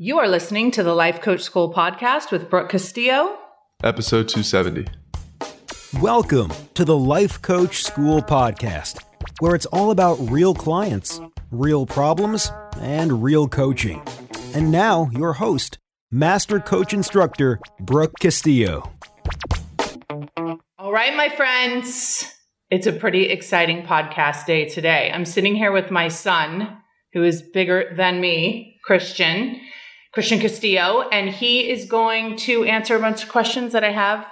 You are listening to the Life Coach School podcast with Brooke Castillo. Episode 270. Welcome to the Life Coach School podcast, where it's all about real clients, real problems, and real coaching. And now, your host, Master Coach Instructor Brooke Castillo. All right, my friends, it's a pretty exciting podcast day today. I'm sitting here with my son, who is bigger than me, Christian. Christian Castillo, and he is going to answer a bunch of questions that I have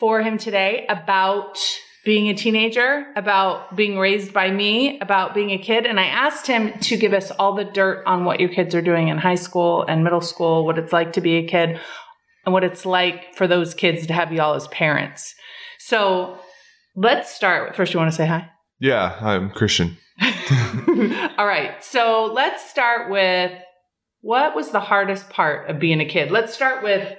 for him today about being a teenager, about being raised by me, about being a kid. And I asked him to give us all the dirt on what your kids are doing in high school and middle school, what it's like to be a kid, and what it's like for those kids to have you all as parents. So let's start. First, you want to say hi? Yeah, I'm Christian. all right. So let's start with what was the hardest part of being a kid? Let's start with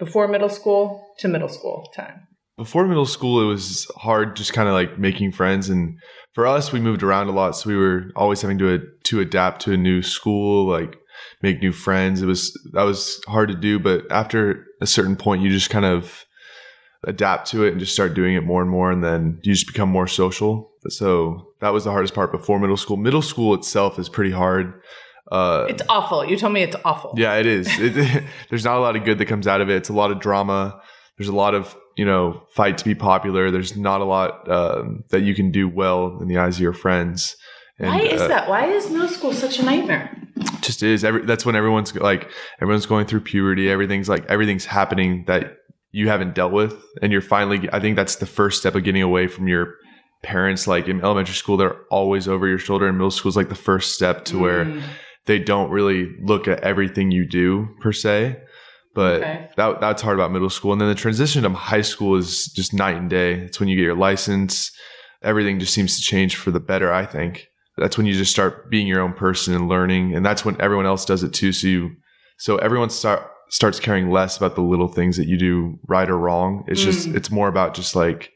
before middle school to middle school time. Before middle school, it was hard just kind of like making friends. And for us, we moved around a lot. So we were always having to, uh, to adapt to a new school, like make new friends. It was, that was hard to do. But after a certain point, you just kind of adapt to it and just start doing it more and more. And then you just become more social. So that was the hardest part before middle school. Middle school itself is pretty hard uh, it's awful. You told me it's awful. Yeah, it is. It, there's not a lot of good that comes out of it. It's a lot of drama. There's a lot of you know fight to be popular. There's not a lot um, that you can do well in the eyes of your friends. And, Why is uh, that? Why is middle school such a nightmare? Just is. Every that's when everyone's like everyone's going through puberty. Everything's like everything's happening that you haven't dealt with, and you're finally. I think that's the first step of getting away from your parents. Like in elementary school, they're always over your shoulder, and middle school is like the first step to mm. where they don't really look at everything you do per se. But okay. that that's hard about middle school. And then the transition to high school is just night and day. It's when you get your license. Everything just seems to change for the better, I think. That's when you just start being your own person and learning. And that's when everyone else does it too. So you so everyone start starts caring less about the little things that you do right or wrong. It's mm. just it's more about just like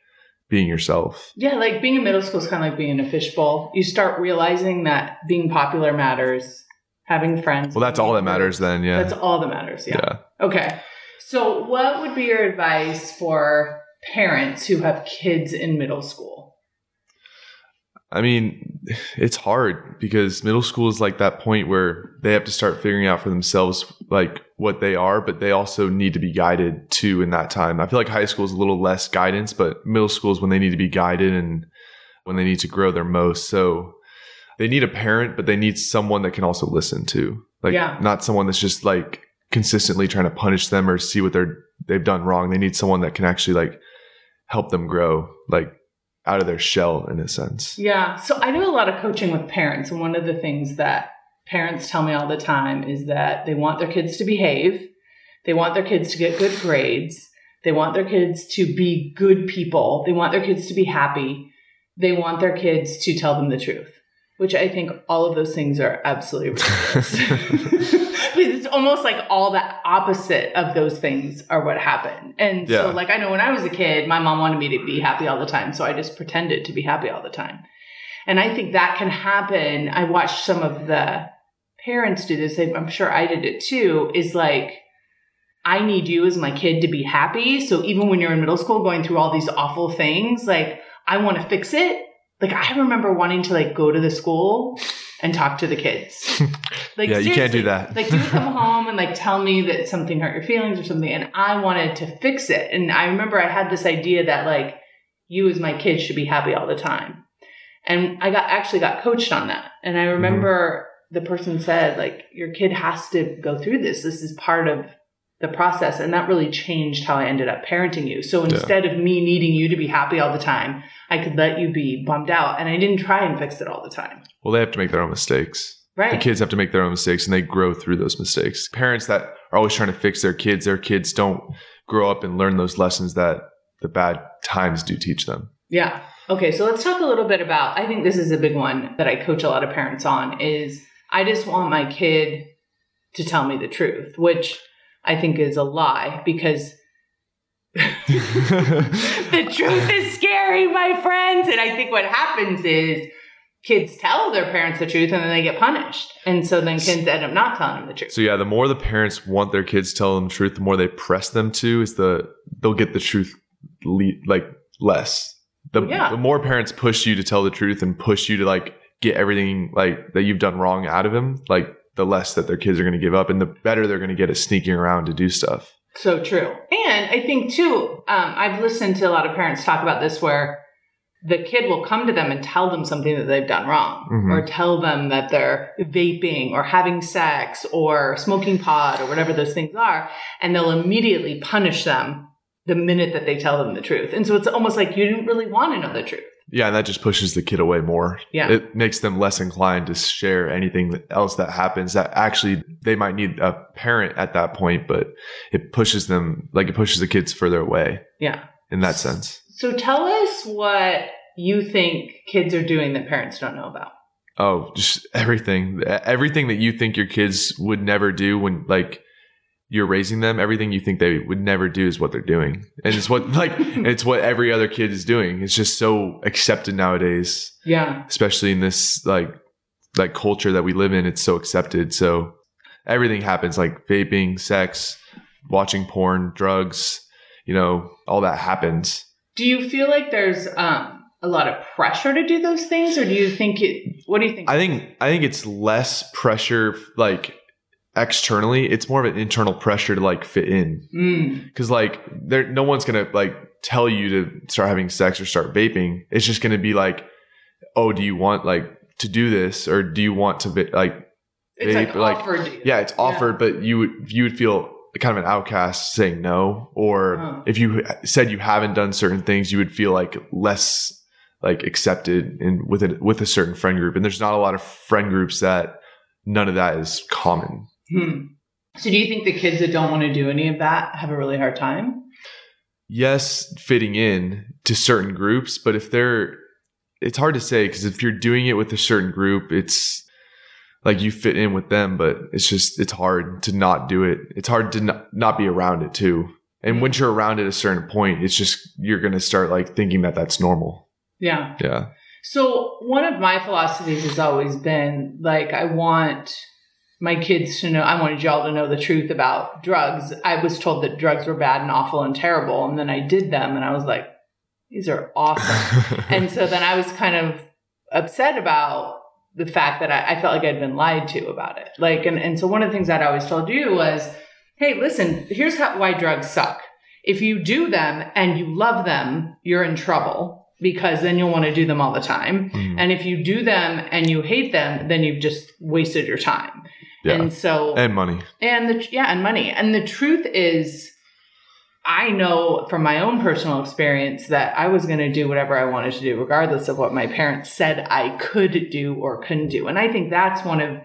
being yourself. Yeah, like being in middle school is kind of like being in a fishbowl. You start realizing that being popular matters having friends. Well, that's all that matters then, yeah. That's all that matters, yeah. yeah. Okay. So, what would be your advice for parents who have kids in middle school? I mean, it's hard because middle school is like that point where they have to start figuring out for themselves like what they are, but they also need to be guided too in that time. I feel like high school is a little less guidance, but middle school is when they need to be guided and when they need to grow their most. So they need a parent, but they need someone that can also listen to. Like yeah. not someone that's just like consistently trying to punish them or see what they're they've done wrong. They need someone that can actually like help them grow, like out of their shell in a sense. Yeah. So I do a lot of coaching with parents, and one of the things that parents tell me all the time is that they want their kids to behave, they want their kids to get good grades, they want their kids to be good people, they want their kids to be happy, they want their kids to tell them the truth which I think all of those things are absolutely ridiculous. it's almost like all the opposite of those things are what happen. And yeah. so, like, I know when I was a kid, my mom wanted me to be happy all the time. So I just pretended to be happy all the time. And I think that can happen. I watched some of the parents do this. I'm sure I did it too. Is like, I need you as my kid to be happy. So even when you're in middle school going through all these awful things, like, I want to fix it like I remember wanting to like go to the school and talk to the kids. Like yeah, you can't do that. like do come home and like tell me that something hurt your feelings or something, and I wanted to fix it. And I remember I had this idea that like you as my kid should be happy all the time, and I got actually got coached on that. And I remember mm-hmm. the person said like your kid has to go through this. This is part of the process, and that really changed how I ended up parenting you. So instead yeah. of me needing you to be happy all the time, I could let you be bummed out. And I didn't try and fix it all the time. Well, they have to make their own mistakes. Right. The kids have to make their own mistakes and they grow through those mistakes. Parents that are always trying to fix their kids, their kids don't grow up and learn those lessons that the bad times do teach them. Yeah. Okay, so let's talk a little bit about I think this is a big one that I coach a lot of parents on is I just want my kid to tell me the truth, which I think is a lie because the truth is scary, my friends. And I think what happens is kids tell their parents the truth and then they get punished. And so then kids end up not telling them the truth. So yeah, the more the parents want their kids to tell them the truth, the more they press them to is the they'll get the truth le- like less. The, Yeah. the more parents push you to tell the truth and push you to like get everything like that you've done wrong out of them, like the less that their kids are going to give up and the better they're going to get at sneaking around to do stuff. So true. And I think too, um, I've listened to a lot of parents talk about this where the kid will come to them and tell them something that they've done wrong Mhm. or tell them that they're vaping or having sex or smoking pot or whatever those things are. And they'll immediately punish them the minute that they tell them the truth. And so it's almost like you didn't really want to know the truth. Yeah, and that just pushes the kid away more. Yeah. It makes them less inclined to share anything else that happens that actually they might need a parent at that point, but it pushes them like it pushes the kids further away Yeah. in that sense. So tell us what you think kids are doing that parents don't know about. Oh, just everything. Everything that you think your kids would never do when like you're raising them, everything you think they would never do is what they're doing. And it's what like it's what every other kid is doing. It's just so accepted nowadays, Yeah. especially in this like like culture that we live in. It's so accepted. So everything happens like vaping, sex, watching porn, drugs, you know, all that happens. Do you feel like there's um, a lot of pressure to do those things, or do you think it? What do you think? I think I think it's less pressure like externally. It's more of an internal pressure to like fit in. Mm, because like there no one's gonna like tell you to start having sex or start vaping it's just gonna be like oh do you want like to do this or do you want to va- like it's Vape, like- offered. yeah it's offered but you would you would feel kind of an outcast saying no or Huh. if you said you haven't done certain things you would feel like less like accepted in with it with a certain friend group and there's not a lot of friend groups that none of that is common Hmm. So, do you think the kids that don't want to do any of that have a really hard time? yes, fitting in to certain groups, but if they're, it's hard to say because if you're doing it with a certain group, it's like you fit in with them, but it's just, it's hard to not do it. It's hard to not, not be around it too. And once you're around it at a certain point, it's just, you're going to start like thinking that that's normal. Yeah. Yeah. So, one of my philosophies has always been like, I want my kids to know, I wanted y'all to know the truth about drugs. I was told that drugs were bad and awful and terrible. And then I did them and I was like, these are awesome. and so then I was kind of upset about the fact that I, I felt like I'd been lied to about it. Like, and, and so one of the things that I'd always told you was, hey, listen, here's how, why drugs suck. If you do them and you love them, you're in trouble because then you'll want to do them all the time. Mm. And if you do them and you hate them, then you've just wasted your time. Yeah. And so, and money. and the yeah, and money. And the truth is, I know from my own personal experience that I was going to do whatever I wanted to do, regardless of what my parents said I could do or couldn't do. And I think that's one of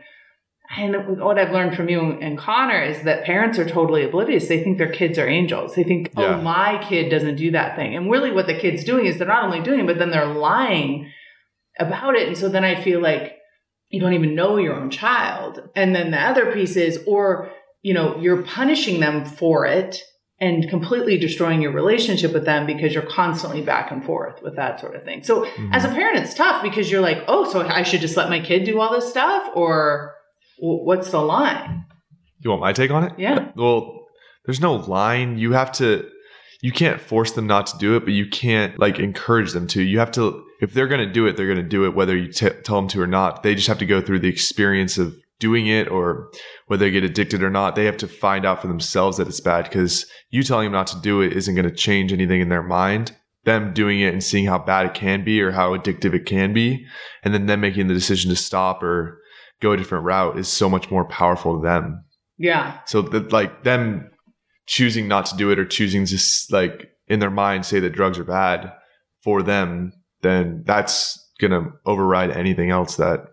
and what I've learned from you and Connor is that parents are totally oblivious. They think their kids are angels. They think, oh, Yeah. oh, my kid doesn't do that thing. And really, what the kid's doing is they're not only doing it, but then they're lying about it. And so then I feel like you don't even know your own child. And then the other piece is, or, you know, you're punishing them for it and completely destroying your relationship with them because you're constantly back and forth with that sort of thing. So Mhm. as a parent, it's tough because you're like, oh, so I should just let my kid do all this stuff? Or w- what's the line? you want my take on it? Yeah. Well, there's no line. You have to, you can't force them not to do it, but you can't like encourage them to. You have to, if they're going to do it, they're going to do it, whether you t- tell them to or not. They just have to go through the experience of doing it or whether they get addicted or not. They have to find out for themselves that it's bad because you telling them not to do it isn't going to change anything in their mind. Them doing it and seeing how bad it can be or how addictive it can be, and then them making the decision to stop or go a different route is so much more powerful to them. Yeah. So that like them choosing not to do it or choosing to like in their mind say that drugs are bad for them, then that's gonna override anything else that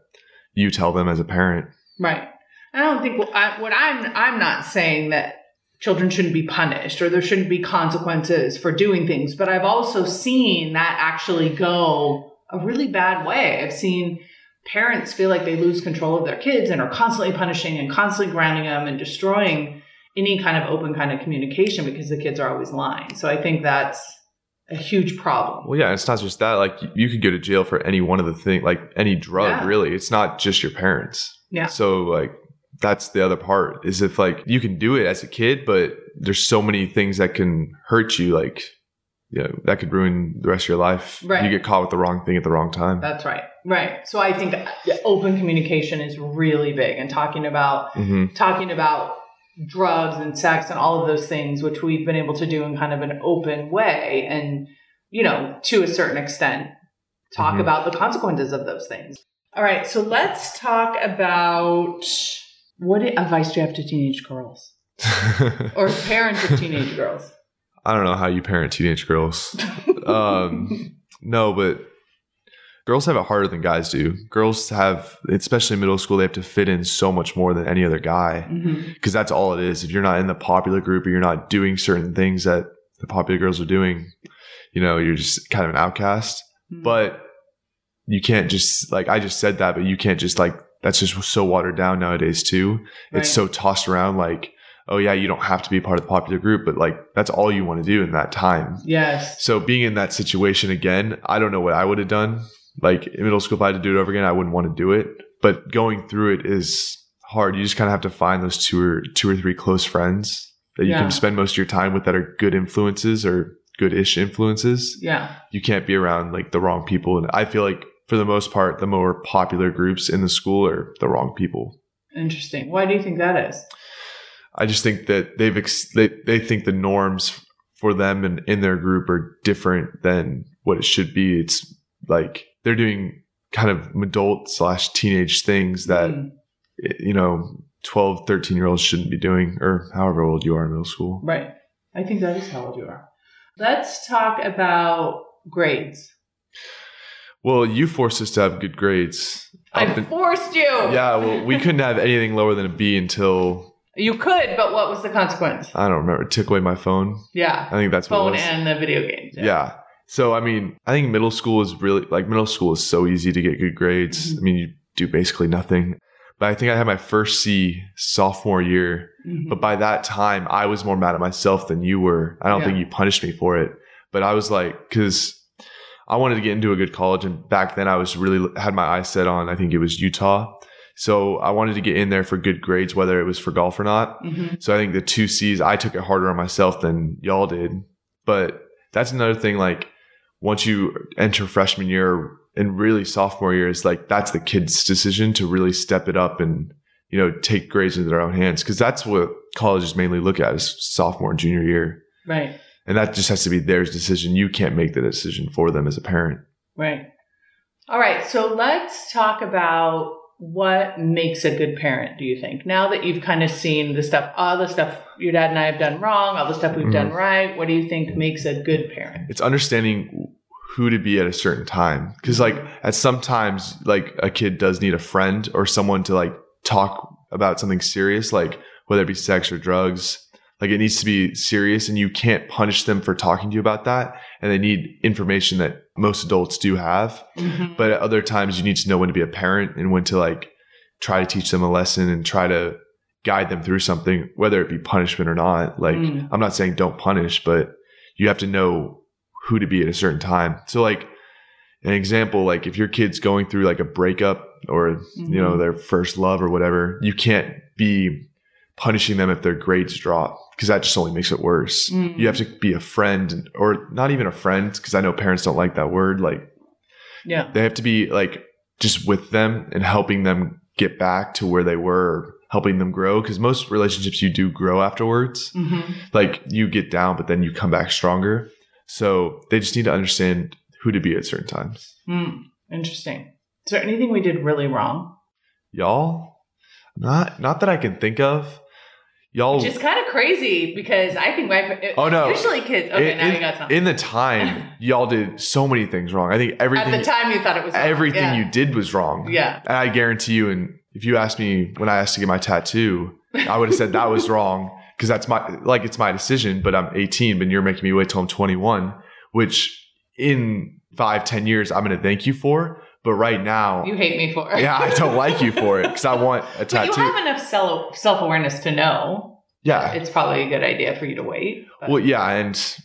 you tell them as a parent. Right. I don't think I, what I'm I'm not saying that children shouldn't be punished or there shouldn't be consequences for doing things, but I've also seen that actually go a really bad way. I've seen parents feel like they lose control of their kids and are constantly punishing and constantly grounding them and destroying any kind of open kind of communication because the kids are always lying. So I think that's a huge problem. Well, yeah, it's not just that. Like you could go to jail for any one of the thing, like any drug. Yeah. Really, it's not just your parents. Yeah. So like that's the other part is if like you can do it as a kid, but there's so many things that can hurt you. Like, you know, that could ruin the rest of your life. Right. You get caught with the wrong thing at the wrong time. That's right. Right. So I think open communication is really big and talking about hmm talking about drugs and sex and all of those things, which we've been able to do in kind of an open way and, you know, to a certain extent, talk Mhm. about the consequences of those things. All right. So let's talk about what advice do you have to teenage girls or parents of teenage girls? I don't know how you parent teenage girls. um, no, but girls have it harder than guys do. Girls have, especially in middle school, they have to fit in so much more than any other guy mm-hmm. because that's all it is. If you're not in the popular group or you're not doing certain things that the popular girls are doing, you know, you're just kind of an outcast. Mm-hmm. But you can't just like I just said that, but you can't just like that's just so watered down nowadays too. Right. It's so tossed around like, oh yeah, you don't have to be part of the popular group, but like that's all you want to do in that time. yes. So being in that situation again, I don't know what I would have done. Like in middle school, if I had to do it over again, I wouldn't want to do it. But going through it is hard. You just kind of have to find those two or two or three close friends that you Yeah. can spend most of your time with that are good influences or good-ish influences. Yeah. You can't be around like the wrong people. And I feel like for the most part, the more popular groups in the school are the wrong people. Interesting. Why do you think that is? I just think that they've ex- they they think the norms for them and in their group are different than what it should be. It's like they're doing kind of adult slash teenage things that Mm, you know 12 13 year olds shouldn't be doing or however old you are in middle school right. I think that is how old you are. Let's talk about grades. well you forced us to have good grades I in- forced you. yeah well we couldn't have anything lower than a b until You could, but what was the consequence? i don't remember it took away my phone Yeah. i think that's what it Phone was. and the video games. Yeah. So I mean, I think middle school is really like middle school is so easy to get good grades. Mhm. I mean, you do basically nothing. But I think I had my first C sophomore year. Mhm. But by that time, I was more mad at myself than you were. I don't Yeah. think you punished me for it. But I was like, because I wanted to get into a good college, and back then I was really had my eyes set on. I think it was Utah. So I wanted to get in there for good grades, whether it was for golf or not. Mhm. So I think the two C's, I took it harder on myself than y'all did. But that's another thing. Like once you enter freshman year and really sophomore year, is like that's the kid's decision to really step it up and you know take grades into their own hands because that's what colleges mainly look at is sophomore and junior year, Right. and that just has to be theirs decision. You can't make the decision for them as a parent. Right. All right. So let's talk about what makes a good parent, do you think? Now that you've kind of seen the stuff, all the stuff your dad and I have done wrong, all the stuff we've Mhm. done right, what do you think makes a good parent? It's understanding who to be at a certain time because like at sometimes like a kid does need a friend or someone to like talk about something serious like whether it be sex or drugs like it needs to be serious and you can't punish them for talking to you about that and they need information that most adults do have Mhm. but at other times you need to know when to be a parent and when to like try to teach them a lesson and try to guide them through something whether it be punishment or not like Mm. i'm not saying don't punish but you have to know who to be at a certain time so like an example like if your kid's going through like a breakup or you know Mhm. their first love or whatever you can't be punishing them if their grades drop because that just only makes it worse Mm. you have to be a friend or not even a friend because i know parents don't like that word like Yeah. they have to be like just with them and helping them get back to where they were helping them grow because most relationships you do grow afterwards hmm like you get down but then you come back stronger so they just need to understand who to be at certain times Mm. Interesting. Is there anything we did really wrong? y'all not not that i can think of y'all Which is kind of crazy because I think my Oh, no. usually kids. Okay, in, now you got something. in the time y'all did so many things wrong i think everything At the time, you thought it was wrong. everything yeah. you did was wrong Yeah. And I guarantee you, and if you asked me when I asked to get my tattoo, I would have said that was wrong because that's my like it's my decision. But I'm 18, but you're making me wait till I'm 21, which in five, ten years I'm going to thank you for. But right now, You hate me for it. yeah, I don't like you for it because I want a tattoo. But you have enough self awareness to know yeah, it's probably a good idea for you to wait. but- well, yeah, and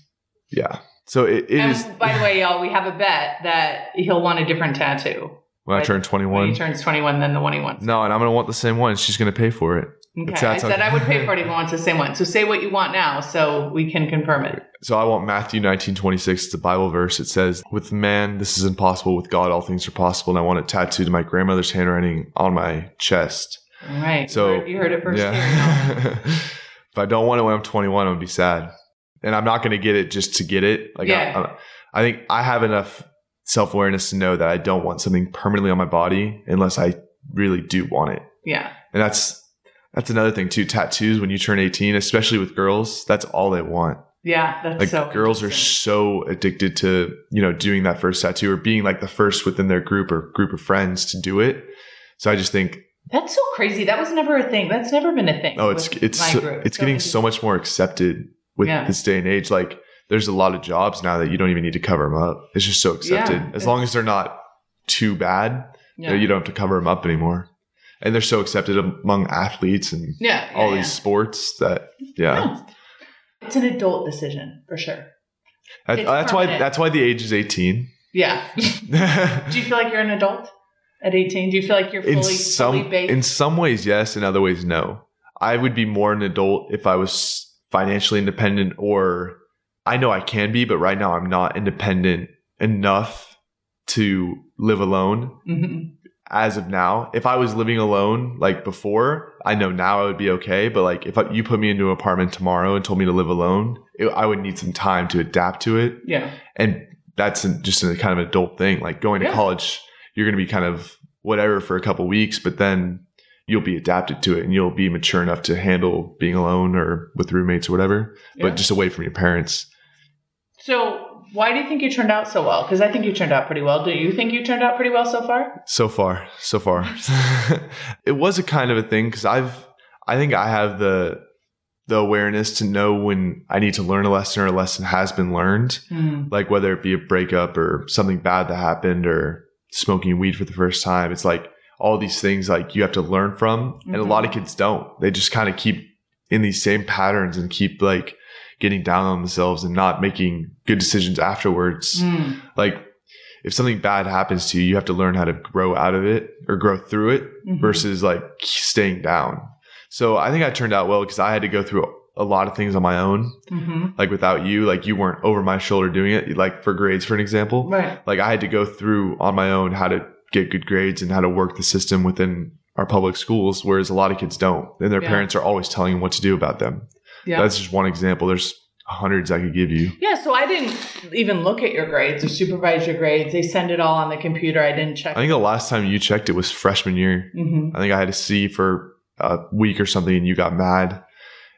yeah. So it, it and is by the way, y'all, we have a bet that he'll want a different tattoo when I turn when 21. he turns 21 then the one he wants. No, and I'm gonna want the same one. She's gonna pay for it. Okay, I said okay. I would pay for it if he wants the same one. So say what you want now, so we can confirm it. So I want Matthew 19:26. It's a Bible verse. It says, "With man, this is impossible. With God, all things are possible." And I want it tattooed in my grandmother's handwriting on my chest. All right. So, you heard, it first yeah. if I don't want it when I'm 21, I'm gonna be sad, and I'm not gonna get it just to get it. Like Yeah. I, I, I think I have enough self awareness to know that I don't want something permanently on my body unless I really do want it. Yeah. And that's that's another thing too. Tattoos when you turn 18, especially with girls, that's all they want. Yeah. That's Like so. girls are so addicted to, you know, doing that first tattoo or being like the first within their group or group of friends to do it. So I just think, That's so crazy. That was never a thing. That's never been a thing. oh, it's it's so, it's getting so much more accepted with Yeah. this day and age. Like there's a lot of jobs now that you don't even need to cover them up. It's just so accepted. Yeah, as long as they're not too bad, Yeah. you don't have to cover them up anymore. And they're so accepted among athletes and yeah, all yeah. these sports that yeah. It's an adult decision for sure. That- that's why that's why the age is 18. Yeah. Do you feel like you're an adult at 18? Do you feel like you're fully, in fully some baked? in some ways yes, in other ways no. I would be more an adult if I was financially independent or I know I can be, but right now I'm not independent enough to live alone Mhm. As of now. If I was living alone like before, I know now I would be okay. But like if I, you put me into an apartment tomorrow and told me to live alone, it, I would need some time to adapt to it. Yeah. And that's just a kind of adult thing. Like going to Yeah. college, you're going to be kind of whatever for a couple weeks, but then you'll be adapted to it and you'll be mature enough to handle being alone or with roommates or whatever, Yeah. but just away from your parents. So why do you think you turned out so well? Because I think you turned out pretty well. Do you think you turned out pretty well so far? So far, so far, it was a kind of a thing because I've, I think I have the, the awareness to know when I need to learn a lesson or a lesson has been learned, hmm. like whether it be a breakup or something bad that happened or smoking weed for the first time. It's like all these things like you have to learn from, and a lot of mm-hmm. kids don't. They just kind of keep in these same patterns and keep like getting down on themselves and not making good decisions afterwards Mm. like if something bad happens to you, you have to learn how to grow out of it or grow through it Mhm. versus like staying down. So I think I turned out well because I had to go through a lot of things on my own. Mhm. Like without you, like you weren't over my shoulder doing it. Like for grades, for an example, Right. like I had to go through on my own how to get good grades and how to work the system within our public schools, whereas a lot of kids don't. And their Yeah. parents are always telling them what to do about them. Yeah. That's just one example. There's hundreds I could give you. yeah. So I didn't even look at your grades or supervise your grades. They send it all on the computer. I didn't check. I think the last time you checked it was freshman year. hmm I think I had to see for a week or something and you got mad,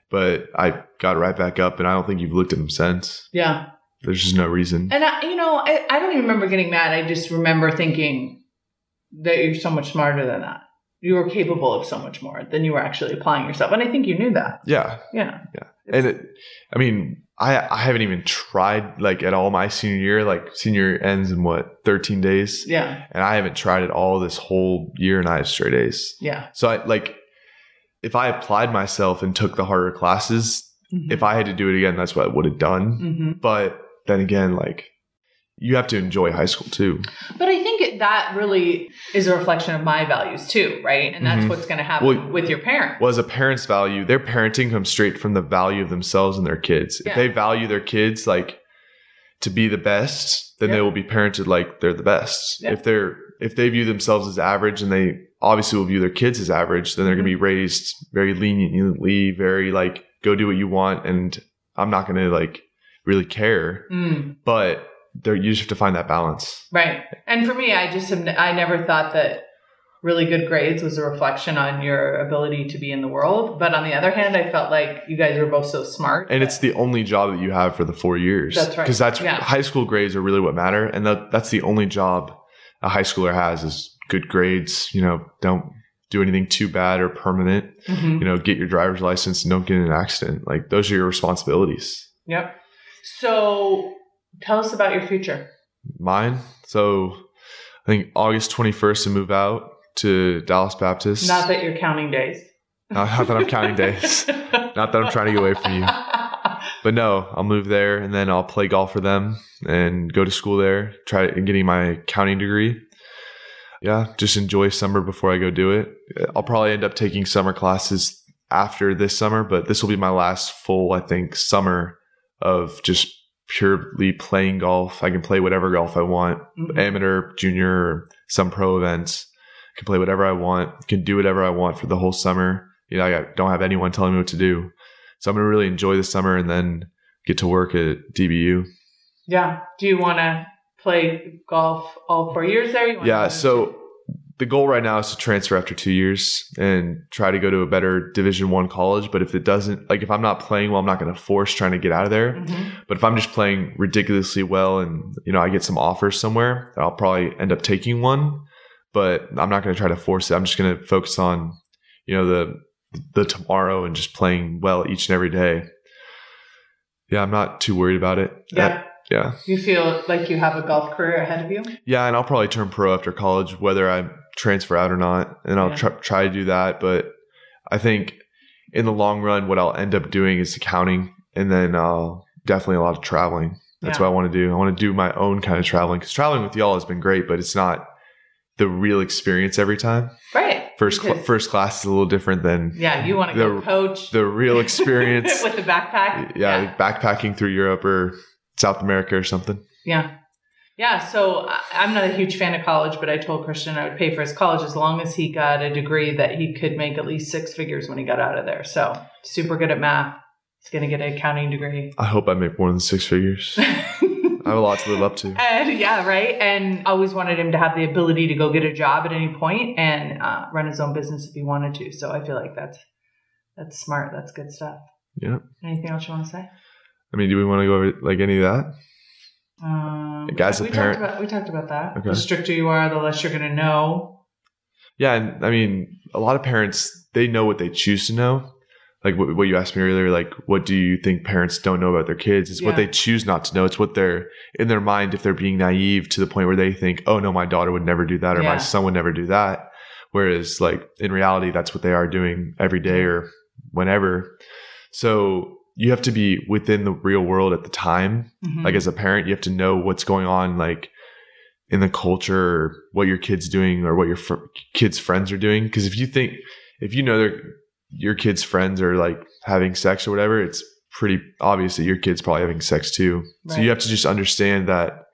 but I got right back up and I don't think you've looked at them since. Yeah. There's just no reason. And I, you know, I, I don't even remember getting mad. I just remember thinking that you're so much smarter than that. You were capable of so much more than you were actually applying yourself. And I think you knew that. Yeah. Yeah. Yeah. And it, I mean, I, I haven't even tried like at all my senior year. Like senior ends in what, 13 days? Yeah. And I haven't tried it all this whole year and I have straight A's. Yeah. So I like, if I applied myself and took the harder classes, Mhm. if I had to do it again, that's what I would have done. Mhm. But then again, like, you have to enjoy high school too. But I think that really is a reflection of my values too, right? And that's Mhm. what's going to happen Well, with your parents. Well, as a parent's value, their parenting comes straight from the value of themselves and their kids. Yeah. If they value their kids like to be the best, then Yeah. they will be parented like they're the best. Yeah. If they're if they view themselves as average and they obviously will view their kids as average, then they're going to be Mm-hmm. raised very leniently, very like go do what you want, and I'm not going to like really care. Mm, But there, you just have to find that balance. right. And for me, I just have, I never thought that really good grades was a reflection on your ability to be in the world. But on the other hand, I felt like you guys were both so smart. And it's the only job that you have for the four years. That's right. Because that's Yeah. high school grades are really what matter, and that, that's the only job a high schooler has is good grades. You know, don't do anything too bad or permanent. Mhm. You know, get your driver's license and don't get in an accident. Like those are your responsibilities. Yep. So tell us about your future. Mine. So I think August 21st to move out to Dallas Baptist. Not that you're counting days. not, not that I'm counting days. Not that I'm trying to get away from you. but no, I'll move there and then I'll play golf for them and go to school there, try getting my accounting degree. Yeah, just enjoy summer before I go do it. I'll probably end up taking summer classes after this summer, but this will be my last full, I think, summer of just purely playing golf. I can play whatever golf I want, Mhm. amateur, junior, some pro events. I can play whatever I want, can do whatever I want for the whole summer. You know, I don't have anyone telling me what to do. So I'm going to really enjoy the summer and then get to work at DBU. Yeah. Do you want to play golf all four years there? You Yeah. So the goal right now is to transfer after two years and try to go to a better Division One college. But if it doesn't, like if I'm not playing well, I'm not going to force trying to get out of there. Mhm. But if I'm just playing ridiculously well and you know I get some offers somewhere, I'll probably end up taking one. But I'm not going to try to force it. I'm just going to focus on you know the the tomorrow and just playing well each and every day. Yeah, I'm not too worried about it. Yeah. Yeah. You feel like you have a golf career ahead of you? Yeah, and I'll probably turn pro after college, whether I transfer out or not, and I'll Yeah. try, try to do that. But I think in the long run, what I'll end up doing is accounting, and then uh, definitely a lot of traveling. That's Yeah. what I want to do. I want to do my own kind of traveling because traveling with y'all has been great, but it's not the real experience every time. Right. First, cl- first class is a little different than Yeah, you want to the- coach the real experience. with the backpack. yeah, like backpacking through Europe or South America or something. Yeah. Yeah. So I- I'm not a huge fan of college, but I told Christian I would pay for his college as long as he got a degree that he could make at least six figures when he got out of there. So super good at math. He's going to get an accounting degree. I hope I make more than six figures. I have a lot to live up to. And yeah, right. And always wanted him to have the ability to go get a job at any point and uh, run his own business if he wanted to. So I feel like that's that's smart. That's good stuff. Yeah. Anything else you want to say? I mean, do we want to go over like any of that? Um, As a we parent- talked about we talked about that. Okay. The stricter you are, the less you're going to know. Yeah, and I mean, a lot of parents they know what they choose to know. Like what, what you asked me earlier, like what do you think parents don't know about their kids? It's what they choose not to know. It's what they're in their mind if they're being naive to the point where they think, "Oh no, my daughter would never do that, or Yeah. my son would never do that." Whereas, like in reality, that's what they are doing every day or whenever. So you have to be within the real world at the time. Mhm. like as a parent you have to know what's going on like in the culture or what your kids doing or what your fr- kids friends are doing. Because if you think if you know that your kids friends are like having sex or whatever it's pretty obvious that your kids probably having sex too. So you have to just understand that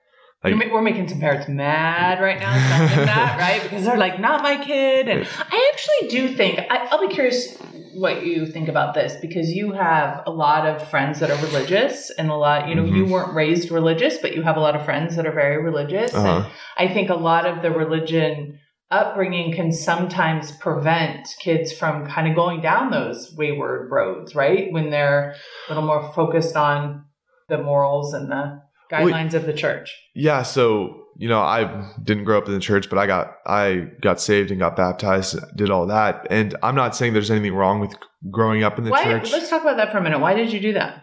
like You're we're making some parents mad right now, sending that, right? Because they're like, not my kid. And I actually do think, I, I'll be curious what you think about this because you have a lot of friends that are religious and a lot, you know, you Mhm. weren't raised religious, but you have a lot of friends that are very religious. Uh-huh. I think a lot of the religion upbringing can sometimes prevent kids from kind of going down those wayward roads, right? When they're a little more focused on the morals and the Guidelines of the church. yeah so you know i didn't grow up in the church but i got i got saved and got baptized did all that and i'm not saying there's anything wrong with growing up in the Why? church Let's talk about that for a minute. Why did you do that?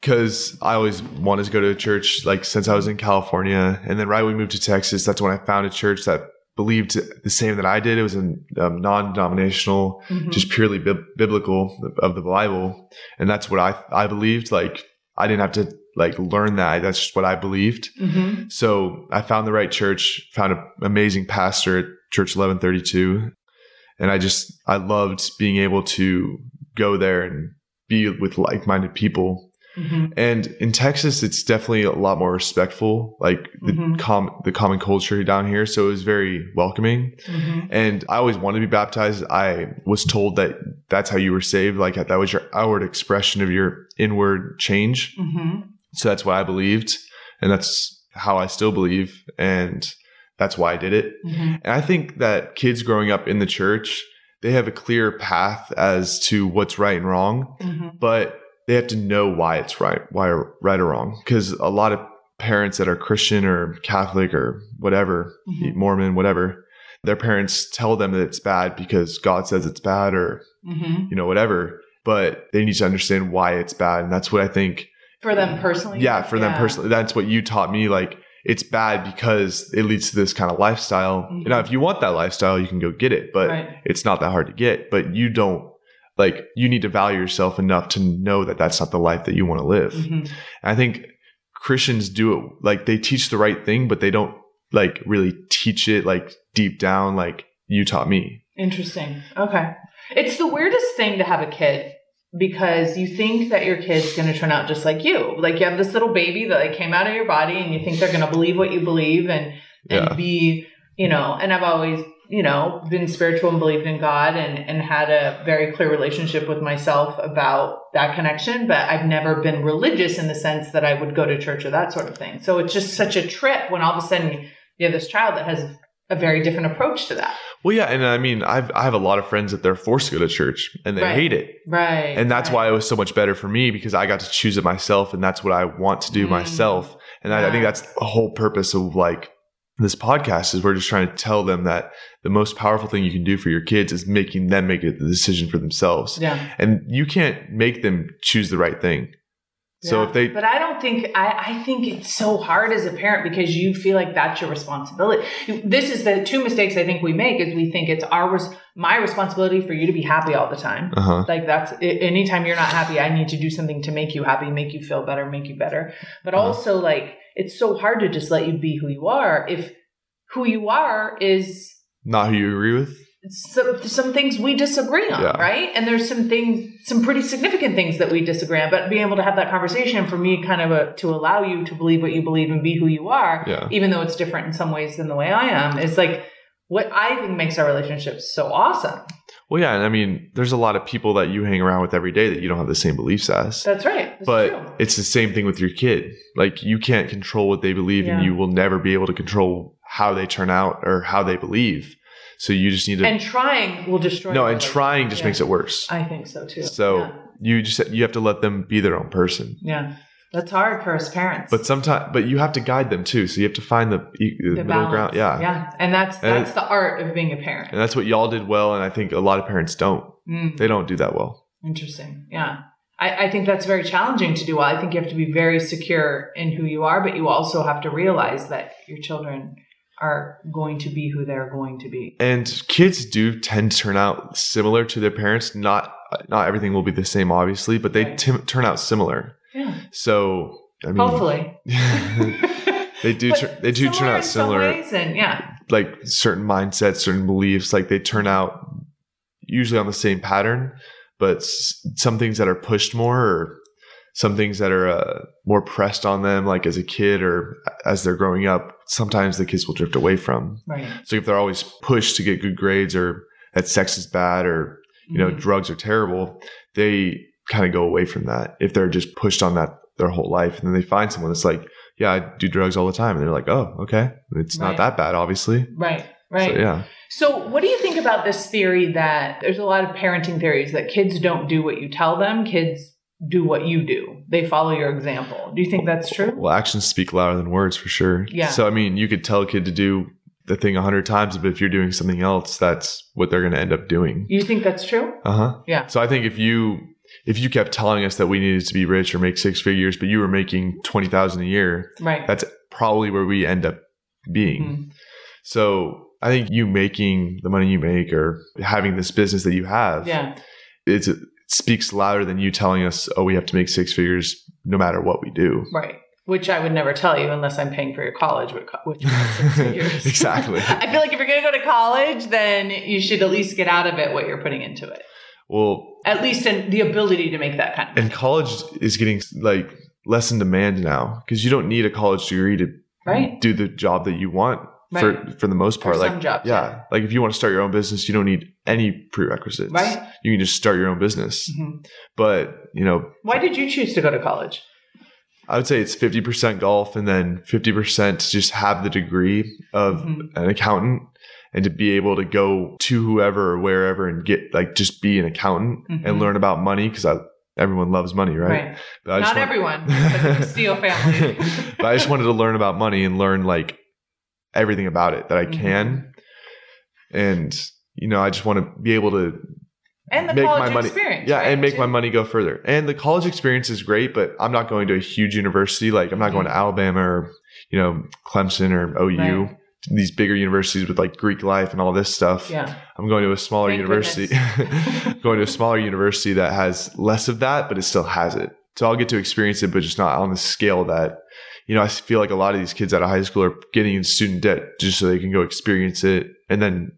because I always wanted to go to a church like since I was in California, and then right when we moved to Texas, that's when I found a church that believed the same that I did. It was a um, non-denominational, Mhm. just purely bib- biblical of the Bible, and that's what I I believed. Like I didn't have to like learn that. That's just what I believed. Mhm. So I found the right church, found an amazing pastor at Church 1132. And I just, I loved being able to go there and be with like minded people. Mhm. And in Texas, it's definitely a lot more respectful, like the, Mhm. com- the common culture down here. So it was very welcoming. Mhm. And I always wanted to be baptized. I was told that that's how you were saved. Like that was your outward expression of your inward change. So that's what I believed. And that's how I still believe. And that's why I did it. Mhm. And I think that kids growing up in the church, they have a clear path as to what's right and wrong, Mhm. but they have to know why it's right, why right or wrong. Because a lot of parents that are Christian or Catholic or whatever, Mhm. Mormon, whatever, their parents tell them that it's bad because God says it's bad or, Mhm. you know, whatever. But they need to understand why it's bad. And that's what I think For them personally. yeah for them personally that's what you taught me like it's bad because it leads to this kind of lifestyle Mhm. now if you want that lifestyle you can go get it but Right. it's not that hard to get but you don't like you need to value yourself enough to know that that's not the life that you want to live. Mhm. I think Christians do it like they teach the right thing, but they don't like really teach it like deep down, like you taught me. Interesting. Okay. It's the weirdest thing to have a kid because you think that your kid's going to turn out just like you. Like you have this little baby that like came out of your body and you think they're going to believe what you believe and and Yeah. be, you know, and I've always, you know, been spiritual and believed in God and and had a very clear relationship with myself about that connection, but I've never been religious in the sense that I would go to church or that sort of thing. So it's just such a trip when all of a sudden you have this child that has a very different approach to that. Well, yeah, and I mean, I've I have a lot of friends that they're forced to go to church and they Right. hate it, Right. and that's right. why it was so much better for me because I got to choose it myself, and that's what I want to do Mm. myself. And I, I think that's the whole purpose of like this podcast is we're just trying to tell them that the most powerful thing you can do for your kids is making them make a decision for themselves, Yeah. and you can't make them choose the right thing. So Yeah. if they but I don't think I, I think it's so hard as a parent because you feel like that's your responsibility. This is the two mistakes I think we make is we think it's our my responsibility for you to be happy all the time. uh huh Like that's anytime you're not happy, I need to do something to make you happy, make you feel better, make you better. But Uh-huh. also like it's so hard to just let you be who you are if who you are is not who you agree with. Some some things we disagree on, Yeah. right? And there's some things, some pretty significant things that we disagree on. But being able to have that conversation for me, kind of a, to allow you to believe what you believe and be who you are, Yeah. even though it's different in some ways than the way I am, is like what I think makes our relationship so awesome. Well, yeah, and I mean, there's a lot of people that you hang around with every day that you don't have the same beliefs as. That's right. That's but true. it's the same thing with your kid. Like you can't control what they believe, and you will never be able to control how they turn out or how they believe. So you just need to And trying will destroy. no, and trying just relationship. makes it worse. I think so too. So yeah. you just you have to let them be their own person. yeah. that's hard for us parents. But sometimes, but you have to guide them too. So you have to find the, the, the middle balance. ground. Yeah. yeah, and that's And that's the art of being a parent. and that's what y'all did well. And I think a lot of parents don't. Mm. They don't do that well. Interesting. Yeah. I, I think that's very challenging to do well. I think you have to be very secure in who you are, but you also have to realize that your children are going to be who they're going to be. And kids do tend to turn out similar to their parents. Not not everything will be the same, obviously, but they Right. tim- turn out similar. Yeah. So I mean, Hopefully. they do. Tur- they do turn out similar. and yeah. Like certain mindsets, certain beliefs. Like they turn out usually on the same pattern, but s- some things that are pushed more, or some things that are uh, more pressed on them, like as a kid or as they're growing up. Sometimes the kids will drift away from. Right. So if they're always pushed to get good grades, or that sex is bad, or you know Mhm. drugs are terrible, they kind of go away from that. If they're just pushed on that their whole life, and then they find someone that's like, yeah, I do drugs all the time, and they're like, oh, okay, it's Right. not that bad, obviously. Right. Right. So yeah, So, what do you think about this theory that there's a lot of parenting theories that kids don't do what you tell them, kids do what you do. They follow your example. Do you think that's true? well, actions speak louder than words for sure. Yeah. So I mean, you could tell a kid to do the thing a hundred times, but if you're doing something else, that's what they're going to end up doing. You think that's true? Uh huh. Yeah. So I think if you if you kept telling us that we needed to be rich or make six figures, but you were making twenty thousand a year, Right. that's probably where we end up being. Mhm. So I think you making the money you make or having this business that you have, Yeah. it's, it speaks louder than you telling us, oh, we have to make six figures no matter what we do. Right. Which I would never tell you unless I'm paying for your college, which which six figures. Exactly. I feel like if you're going to go to college, then you should at least get out of it what you're putting into it. Well, At least in the ability to make that kind of and college is getting like less in demand now because you don't need a college degree to right. do the job that you want Right. for the most part. For like some jobs, yeah, yeah. like if you want to start your own business, you don't need any prerequisites. Right. You can just start your own business. Mhm. But you know, Why did you choose to go to college? I would say it's fifty percent golf and then fifty percent just have the degree of Mhm. an accountant and to be able to go to whoever or wherever and get like just be an accountant Mhm. and learn about money because I everyone loves money, right? But I Not want- everyone, but family. but I just wanted to learn about money and learn like everything about it that I Mm-hmm. can. And you know, I just want to be able to and the make college my money experience. yeah, right, and make too? my money go further. And the college experience is great, but I'm not going to a huge university like I'm not going to Mm-hmm. Alabama or you know, Clemson or OU. Right. these bigger universities with like Greek life and all this stuff. Yeah. I'm going to a smaller Thank university, going to a smaller university that has less of that, but it still has it. So I'll get to experience it, but just not on the scale that, you know, I feel like a lot of these kids out of high school are getting in student debt just so they can go experience it and then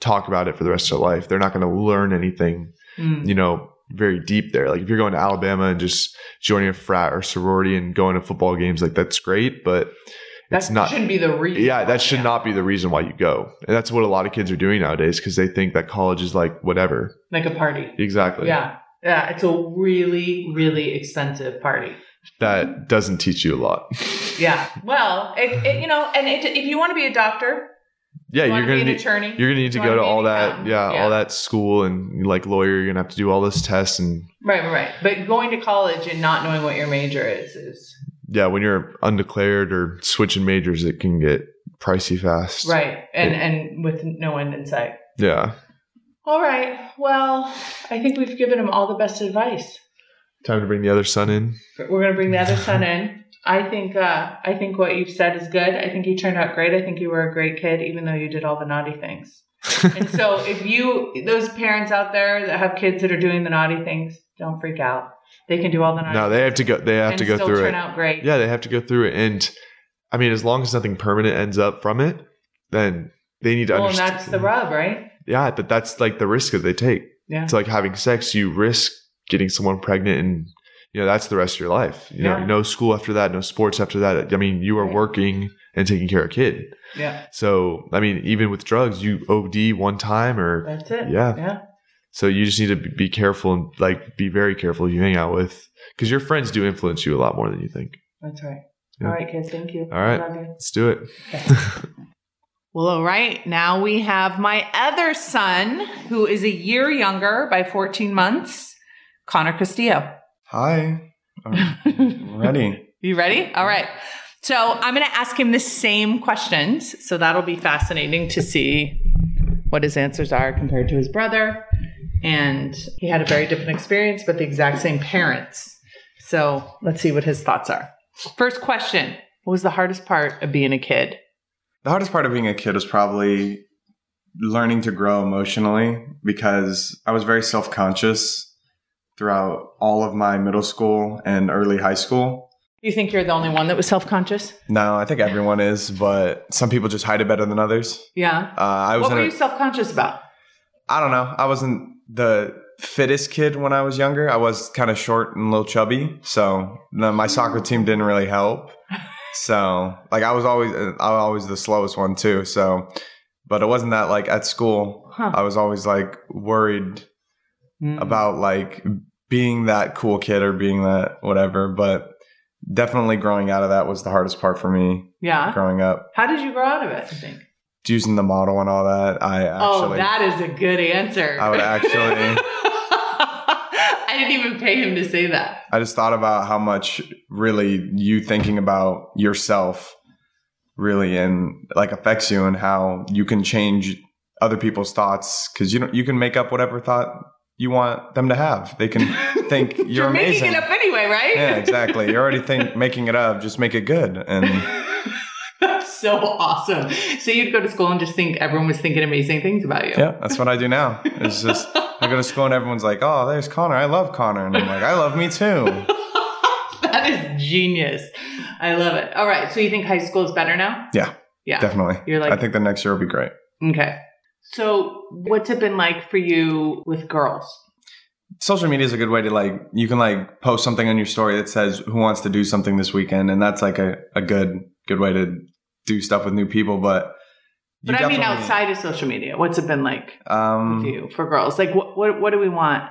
talk about it for the rest of their life. They're not going to learn anything, Mm. you know, very deep there. Like if you're going to Alabama and just joining a frat or sorority and going to football games, like that's great, but that's, it's not. shouldn't be the reason. Yeah, that should yeah. not be the reason why you go. And that's what a lot of kids are doing nowadays because they think that college is like whatever. like a party. Exactly. Yeah. Yeah. It's a really, really expensive party. That doesn't teach you a lot. Yeah. Well, it, it, you know, and it, if you want to be a doctor, yeah, you you're gonna need attorney. you're gonna need to go wanna all that yeah, Yeah. all that school and like lawyer. You're gonna have to do all those tests and right, right, right. But going to college and not knowing what your major is is yeah, when you're undeclared or switching majors, it can get pricey fast. right, and and with no end in sight. Yeah. All right. Well, I think we've given him all the best advice. Time to bring the other son in. We're gonna bring the other son in. I think uh, I think what you've said is good. I think you turned out great. I think you were a great kid, even though you did all the naughty things. and so, if you those parents out there that have kids that are doing the naughty things, don't freak out. They can do all the naughty. no, they have to go. They have to go still through turn it. out great. Yeah, they have to go through it. And I mean, as long as nothing permanent ends up from it, then they need to Well, and understand. that's the rub, right? Yeah, but that's like the risk that they take. Yeah. It's like having sex. You risk getting someone pregnant, and you know that's the rest of your life. You know, no school after that, no sports after that. I mean, you are Right. working and taking care of a kid. Yeah. So, I mean, even with drugs, you OD one time, or That's it. Yeah. Yeah. so you just need to be- be careful and like be very careful who you hang out with because your friends do influence you a lot more than you think. That's right. Yeah. All right, kids. Thank you. All right. Love you. Let's do it. Well, all right. Now we have my other son, who is a year younger by 14 months, Connor Castillo. Hi. I'm ready. You ready? All right. So I'm going to ask him the same questions. So that'll be fascinating to see what his answers are compared to his brother. And he had a very different experience, but the exact same parents. So let's see what his thoughts are. First question What was the hardest part of being a kid? The hardest part of being a kid was probably learning to grow emotionally because I was very self conscious throughout all of my middle school and early high school. You think you're the only one that was self conscious? No, I think everyone is, but some people just hide it better than others. Yeah. Uh, I was What were a- you self conscious about? I don't know. I wasn't the fittest kid when I was younger. I was kind of short and a little chubby, so my soccer team didn't really help. So, like, I was always I was always the slowest one too. So, but it wasn't that like at school. Huh. I was always like worried Mm. about like being that cool kid or being that whatever. But definitely growing out of that was the hardest part for me Yeah. growing up. How did you grow out of it? I think. Using the model and all that. I oh, that is a good answer. I would actually I didn't even pay him to say that. I just thought about how much really you thinking about yourself really and like affects you and how you can change other people's thoughts because you know you can make up whatever thought you want them to have. They can think you're, You're amazing. making it up anyway, right? yeah, exactly. You're already think making it up. Just make it good. And That's so awesome. So you'd go to school and just think everyone was thinking amazing things about you. yeah, that's what I do now. It's just I go to school and everyone's like, "Oh, there's Connor. I love Connor," and I'm like, "I love me too." that is genius. I love it. All right. So you think high school is better now? Yeah, Yeah. definitely. You're like, I think the next year will be great. okay. So what's it been like for you with girls? social media is a good way to like you can like post something on your story that says who wants to do something this weekend and that's like a, a good good way to do stuff with new people but But I mean, outside of social media, what's it been like um with you for girls? Like, what what what do we want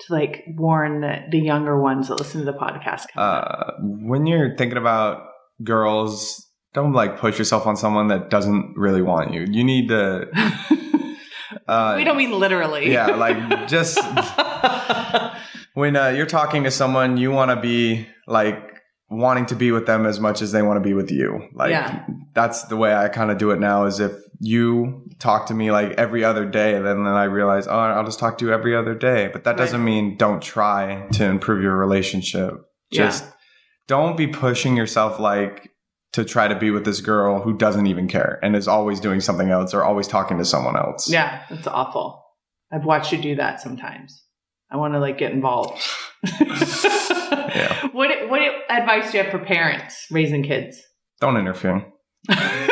to like warn the, the younger ones that listen to the podcast? uh when you're thinking about girls don't like push yourself on someone that doesn't really want you you need to uh we don't mean literally. yeah like just when uh, you're talking to someone, you want to be like wanting to be with them as much as they want to be with you. Like Yeah. that's the way I kind of do it now. Is if you talk to me like every other day, then then I realize, oh, I'll just talk to you every other day. But that Right. doesn't mean don't try to improve your relationship. Yeah. Just don't be pushing yourself like to try to be with this girl who doesn't even care and is always doing something else or always talking to someone else. Yeah, that's awful. I've watched you do that sometimes. I want to like get involved. Yeah. What what advice do you have for parents raising kids? Don't interfere. Let-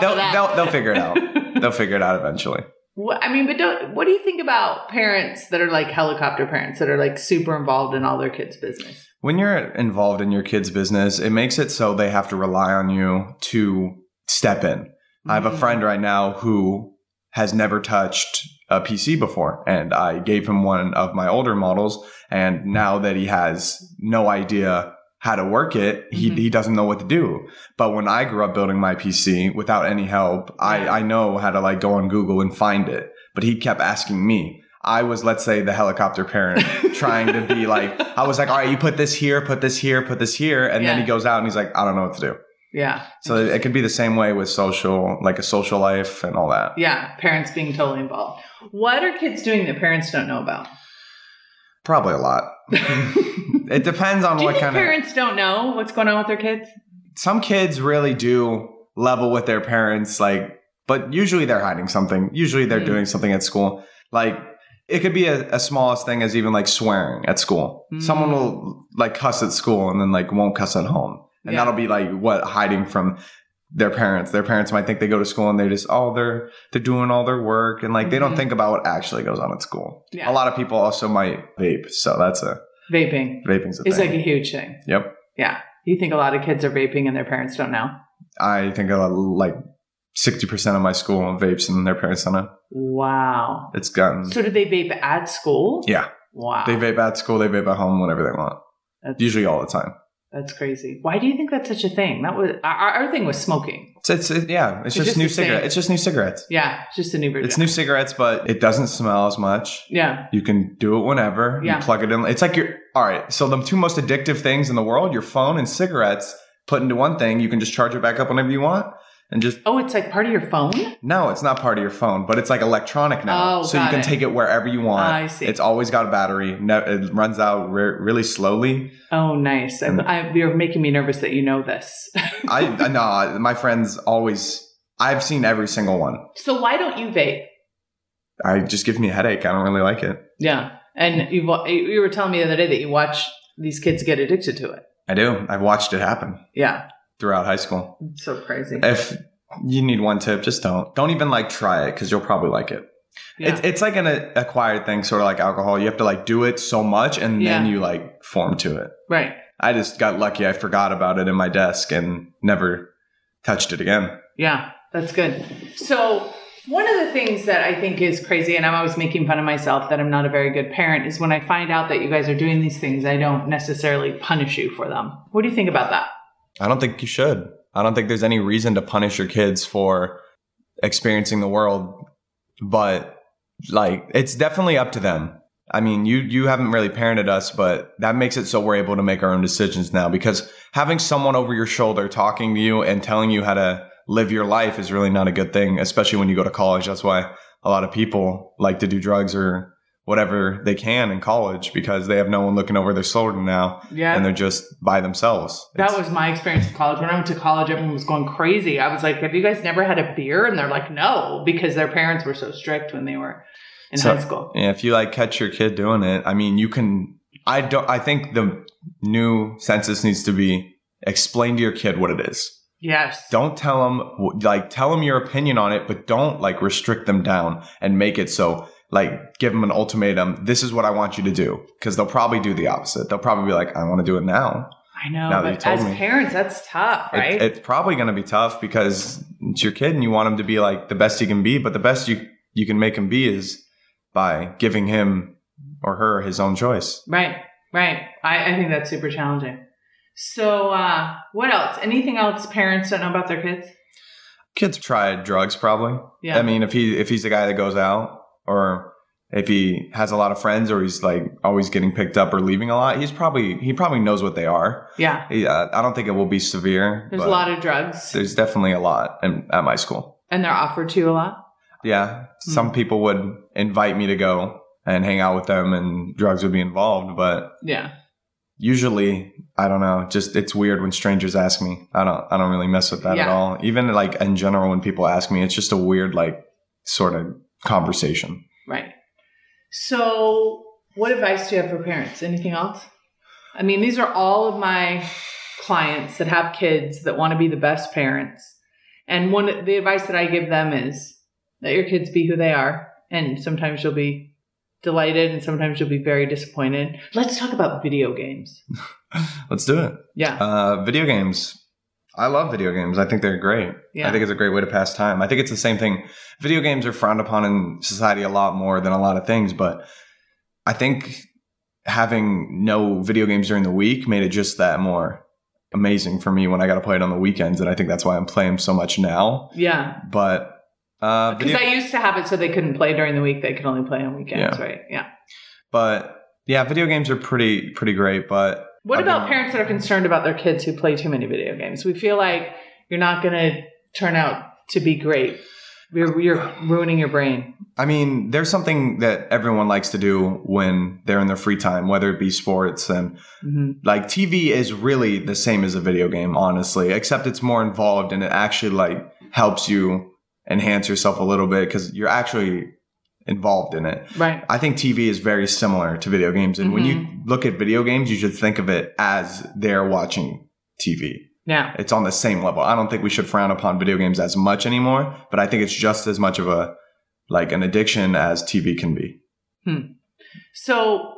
they'll, they'll, they'll figure it out. they'll figure it out eventually. What, I mean, but don't, what do you think about parents that are like helicopter parents that are like super involved in all their kids' business? When you're involved in your kid's business, it makes it so they have to rely on you to step in. I have a Mm. friend right now who has never touched a PC before, and I gave him one of my older models. And now that he has no idea how to work it, he, Mhm. he doesn't know what to do. But when I grew up building my PC without any help. I, I know how to like go on Google and find it. But he kept asking me. I was, let's say, the helicopter parent trying to be like, I was like, all right, you put this here, put this here, put this here. And then he goes out and he's like, I don't know what to do. Yeah. So it could be the same way with social, like a social life and all that. Yeah. Parents being totally involved. What are kids doing that parents don't know about? Probably a lot. it depends on what kind of. parents don't know what's going on with their kids? Some kids really do level with their parents, like, but usually they're hiding something. Usually they're Mm. doing something at school. Like, it could be a, a smallest thing as even like swearing at school. Mm. Someone will like cuss at school and then like won't cuss at home. And Yeah. that'll be like what hiding from their parents. Their parents might think they go to school and they just oh they're they're doing all their work and like they don't Mhm. think about what actually goes on at school. Yeah. A lot of people also might vape, so that's a Vaping vaping's a is thing. like a huge thing. yep. Yeah. You think a lot of kids are vaping and their parents don't know? I think a lot, like sixty percent of my school on vapes and their parents don't know. Wow. It's gotten So do they vape at school? yeah. Wow. They vape at school, they vape at home, whenever they want. That's, Usually all the time. that's crazy. Why do you think that's such a thing? That was our, our thing was smoking. It's, it's it- yeah. It's, It's just, just new cigarettes. It's just new cigarettes. Yeah, it's just a new version. It's new cigarettes, but it doesn't smell as much. Yeah. You can do it whenever. Yeah. You plug it in. It's like you're all right. So the two most addictive things in the world, your phone and cigarettes, put into one thing. You can just charge it back up whenever you want, and just Oh, it's like part of your phone. no, it's not part of your phone, but it's like electronic now. Oh, so you can it. take it wherever you want. I see. It's always got a battery. Ne- it runs out re- really slowly. Oh, nice. And- I, you're making me nervous that you know this. I I know my friends always. I've seen every single one. so why don't you vape? I just gives me a headache. I don't really like it. Yeah, and you you were telling me the other day that you watch these kids get addicted to it. I do. I've watched it happen Yeah, throughout high school. it's so crazy. If you need one tip, just don't. Don't even like try it because you'll probably like it. Yeah. It's it's like an uh, acquired thing, sort of like alcohol. You have to like do it so much, and then you like form to it. right. I just got lucky. I forgot about it in my desk and never touched it again. Yeah, that's good. So, one of the things that I think is crazy, and I'm always making fun of myself that I'm not a very good parent, is when I find out that you guys are doing these things, I don't necessarily punish you for them. What do you think about that? I don't think you should. I don't think there's any reason to punish your kids for experiencing the world, but like it's definitely up to them. I mean, you you haven't really parented us, but that makes it so we're able to make our own decisions now because having someone over your shoulder talking to you and telling you how to live your life is really not a good thing, especially when you go to college. That's why a lot of people like to do drugs or whatever they can in college because they have no one looking over their shoulder now Yeah. and they're just by themselves. That It's- was my experience in college. When I went to college, everyone was going crazy. I was like, Have you guys never had a beer? And they're like, No, because their parents were so strict when they were in So- high school. Yeah, if you like catch your kid doing it, I mean, you can. I don't. I think the new census needs to be explain to your kid what it is. Yes. Don't tell them like tell them your opinion on it, but don't like restrict them down and make it so like give them an ultimatum. This is what I want you to do because they'll probably do the opposite. They'll probably be like, I want to do it now. I know. Now but as me. parents, that's tough, It- right? it's probably going to be tough because it's your kid and you want him to be like the best he can be, but the best you you can make him be is by giving him or her his own choice. right. Right. I, I think that's super challenging. So, uh, what else? Anything else parents don't know about their kids? Kids try drugs probably. Yeah. I mean, if he if he's the guy that goes out or if he has a lot of friends or he's like always getting picked up or leaving a lot, he's probably he probably knows what they are. yeah. Yeah, I don't think it will be severe. There's a lot of drugs, There's definitely a lot in, at my school. and they're offered to you a lot. Yeah, Hmm. some people would invite me to go and hang out with them, and drugs would be involved. But Yeah. usually I don't know, just it's weird when strangers ask me. I don't I don't really mess with that at all. Even like in general when people ask me, it's just a weird like sort of conversation. Right. So, what advice do you have for parents? Anything else? I mean, these are all of my clients that have kids that want to be the best parents. And one the advice that I give them is let your kids be who they are, and sometimes you'll be delighted and sometimes you'll be very disappointed. Let's talk about video games. Let's do it. Yeah. Uh, video games. I love video games. I think they're great. Yeah. I think it's a great way to pass time. I think it's the same thing. Video games are frowned upon in society a lot more than a lot of things, but I think having no video games during the week made it just that more amazing for me when I got to play it on the weekends, and I think that's why I'm playing so much now. Yeah. But uh, Because video- I used to have it so they couldn't play during the week, they could only play on weekends, Yeah. right? Yeah. but yeah, video games are pretty pretty great. But What about parents that are concerned about their kids who play too many video games? We feel like you're not going to turn out to be great. You're, you're ruining your brain. I mean, there's something that everyone likes to do when they're in their free time, whether it be sports and hmm like TV is really the same as a video game, honestly, except it's more involved and it actually like helps you enhance yourself a little bit because you're actually involved in it. Right. I think TV is very similar to video games. And when you mm-hmm. look at video games, you should think of it as they're watching TV. Yeah. It's on the same level. I don't think we should frown upon video games as much anymore, but I think it's just as much of a like an addiction as TV can be. Hmm. So,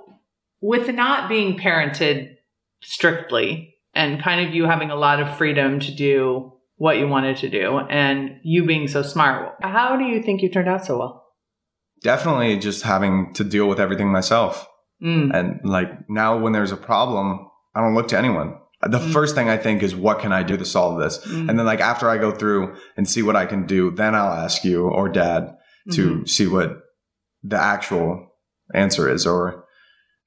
with not being parented strictly and kind of you having a lot of freedom to do what you wanted to do and you being so smart, how do you think you turned out so well? Definitely just having to deal with everything myself. Mm. And like now when there's a problem, I don't look to anyone. The Mm. first thing I think is what can I do to solve this? Mm. And then like after I go through and see what I can do, then I'll ask you or dad to Mhm. see what the actual answer is or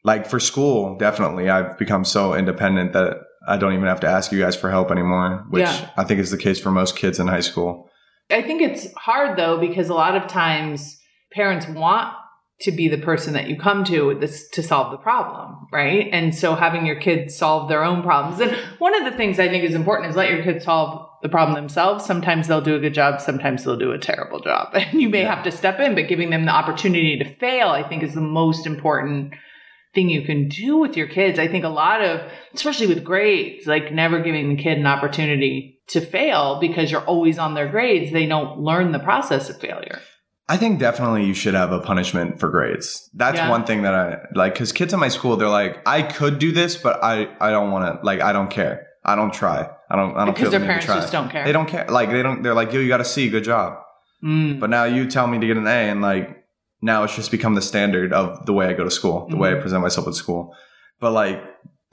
like for school, definitely I've become so independent that I don't even have to ask you guys for help anymore, which Yeah. I think is the case for most kids in high school. I think it's hard though because a lot of times parents want to be the person that you come to this to solve the problem, right? And so having your kids solve their own problems. And one of the things I think is important is let your kids solve the problem themselves. Sometimes they'll do a good job, sometimes they'll do a terrible job. And you may Yeah. have to step in, but giving them the opportunity to fail, I think is the most important thing you can do with your kids. I think a lot of, especially with grades, like never giving the kid an opportunity to fail because you're always on their grades, they don't learn the process of failure. I think definitely you should have a punishment for grades. That's Yeah. one thing that I like because kids in my school, they're like, I could do this, but I, I don't want to, like, I don't care. I don't try. I don't, I don't Because the their parents just don't care. They don't care. Like, they don't, they're like, yo, you got to see, good job. Mm. But now you tell me to get an A, and like, now it's just become the standard of the way I go to school, the way I Mhm. present myself at school. But like,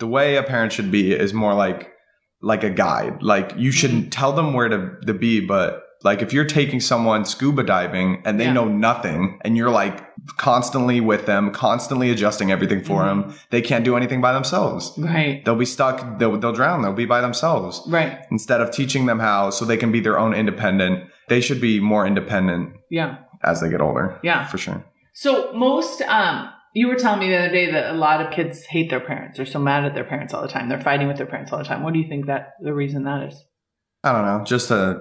the way a parent should be is more like, like a guide. Like, you shouldn't tell them where to, to be, but like, if you're taking someone scuba diving and they Yeah. know nothing, and you're like constantly with them, constantly adjusting everything for Mhm. them, they can't do anything by themselves. Right. They'll be stuck. They'll, they'll drown. They'll be by themselves Right. instead of teaching them how so they can be their own independent. They should be more independent Yeah. as they get older. Yeah. for sure. So most um you were telling me the other day that a lot of kids hate their parents. They're so mad at their parents all the time. They're fighting with their parents all the time. What do you think that the reason that is? I don't know, just a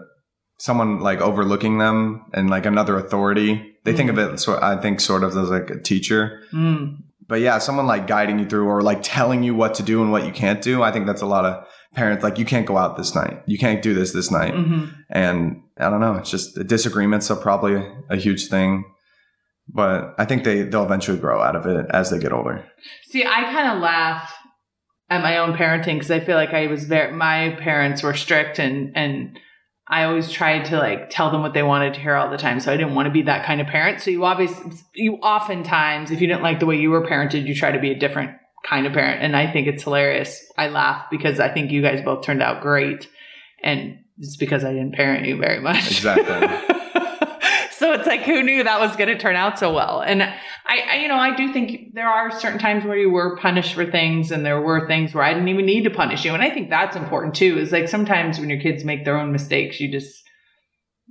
someone like overlooking them and like another authority. They think of it, so I think, sort of as like a teacher. Mm. But yeah, someone like guiding you through or like telling you what to do and what you can't do. I think that's a lot of parents like you can't go out this night, you can't do this this night, hmm and I don't know. It's just the disagreements are probably a huge thing. But I think they they'll eventually grow out of it as they get older. See, I kind of laugh at my own parenting because I feel like I was very my parents were strict and and I always tried to like tell them what they wanted to hear all the time. So I didn't want to be that kind of parent. So you obviously you oftentimes if you didn't like the way you were parented, you try to be a different kind of parent. And I think it's hilarious. I laugh because I think you guys both turned out great. And it's because I didn't parent you very much. Exactly. so it's like who knew that was going to turn out so well and I, I you know i do think there are certain times where you were punished for things and there were things where i didn't even need to punish you and i think that's important too is like sometimes when your kids make their own mistakes you just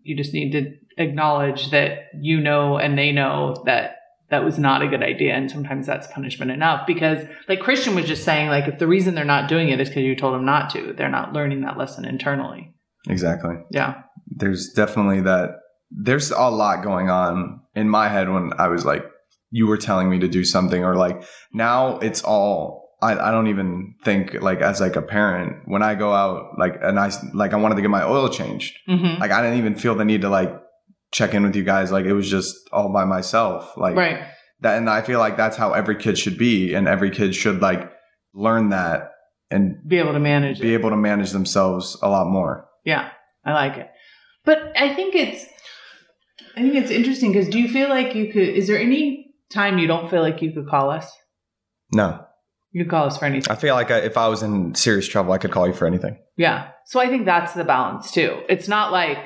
you just need to acknowledge that you know and they know that that was not a good idea. And sometimes that's punishment enough because, like Christian was just saying, like, if the reason they're not doing it is because you told them not to, they're not learning that lesson internally. Exactly. Yeah. There's definitely that. There's a lot going on in my head when I was like, you were telling me to do something, or like now it's all. I, I don't even think like as like a parent when I go out like and I like I wanted to get my oil changed Mm-hmm. like I didn't even feel the need to like check in with you guys like it was just all by myself like Right. that and I feel like that's how every kid should be and every kid should like learn that and Be able to manage be it. able to manage themselves a lot more. Yeah. I like it. But I think it's, I think it's interesting because do you feel like you could, is there any time you don't feel like you could call us? No. You could call us for anything. I feel like I, if I was in serious trouble I could call you for anything. Yeah. So I think that's the balance too. It's not like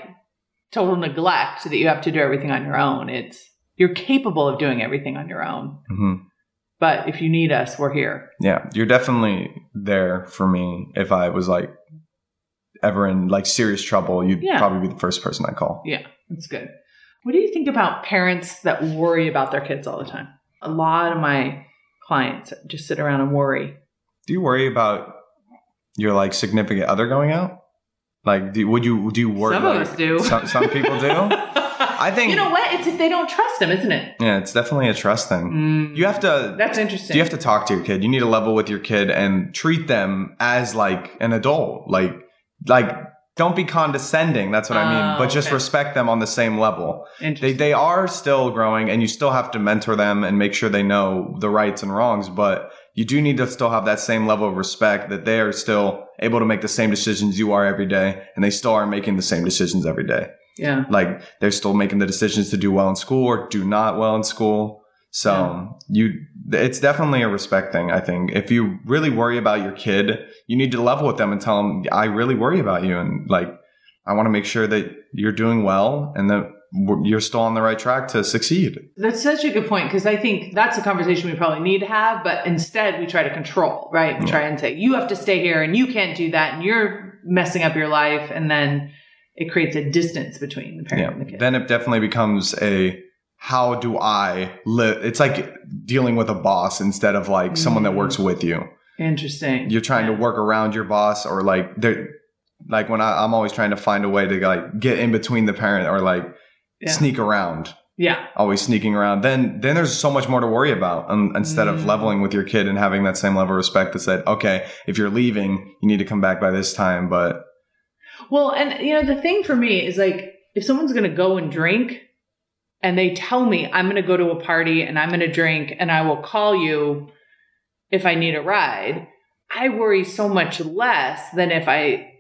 total neglect that you have to do everything on your own. It's you're capable of doing everything on your own. hmm But if you need us, we're here. Yeah, you're definitely there for me if I was like ever in like serious trouble, you'd Yeah. probably be the first person I call. Yeah, that's good. What do you think about parents that worry about their kids all the time? A lot of my clients just sit around and worry. Do you worry about your like significant other going out? Like, do, would you do you worry? Some of like- us do. Some, some people do. I think you know what? It's if they don't trust them, isn't it? Yeah, it's definitely a trust thing. Mm, You have to. that's interesting. You have to talk to your kid. You need to level with your kid and treat them as like an adult. Like, like don't be condescending. That's what I mean. Oh, But just okay. respect them on the same level. They they are still growing, and you still have to mentor them and make sure they know the rights and wrongs. But you do need to still have that same level of respect that they are still able to make the same decisions you are every day, and they still are making the same decisions every day. yeah. Like they're still making the decisions to do well in school or do not well in school. So you, it's definitely a respect thing. I think if you really worry about your kid, you need to level with them and tell them, I really worry about you. And like, I want to make sure that you're doing well and that you're still on the right track to succeed. That's such a good point because I think that's a conversation we probably need to have, but instead we try to control, right? We Yeah. try and say, you have to stay here and you can't do that and you're messing up your life. And then it creates a distance between the parent Yeah. and the kid. Then it definitely becomes a, how do I live? It's like dealing with a boss instead of like someone that Mm. works with you. Interesting. you're trying Yeah. to work around your boss or like they're like when I, i'm always trying to find a way to like get in between the parent or like Yeah. sneak around Yeah. always sneaking around then then there's so much more to worry about um, instead of Mm. leveling with your kid and having that same level of respect that said okay if you're leaving you need to come back by this time but Well, and you know, the thing for me is like if someone's going to go and drink and they tell me I'm going to go to a party and I'm going to drink and I will call you if I need a ride, I worry so much less than if I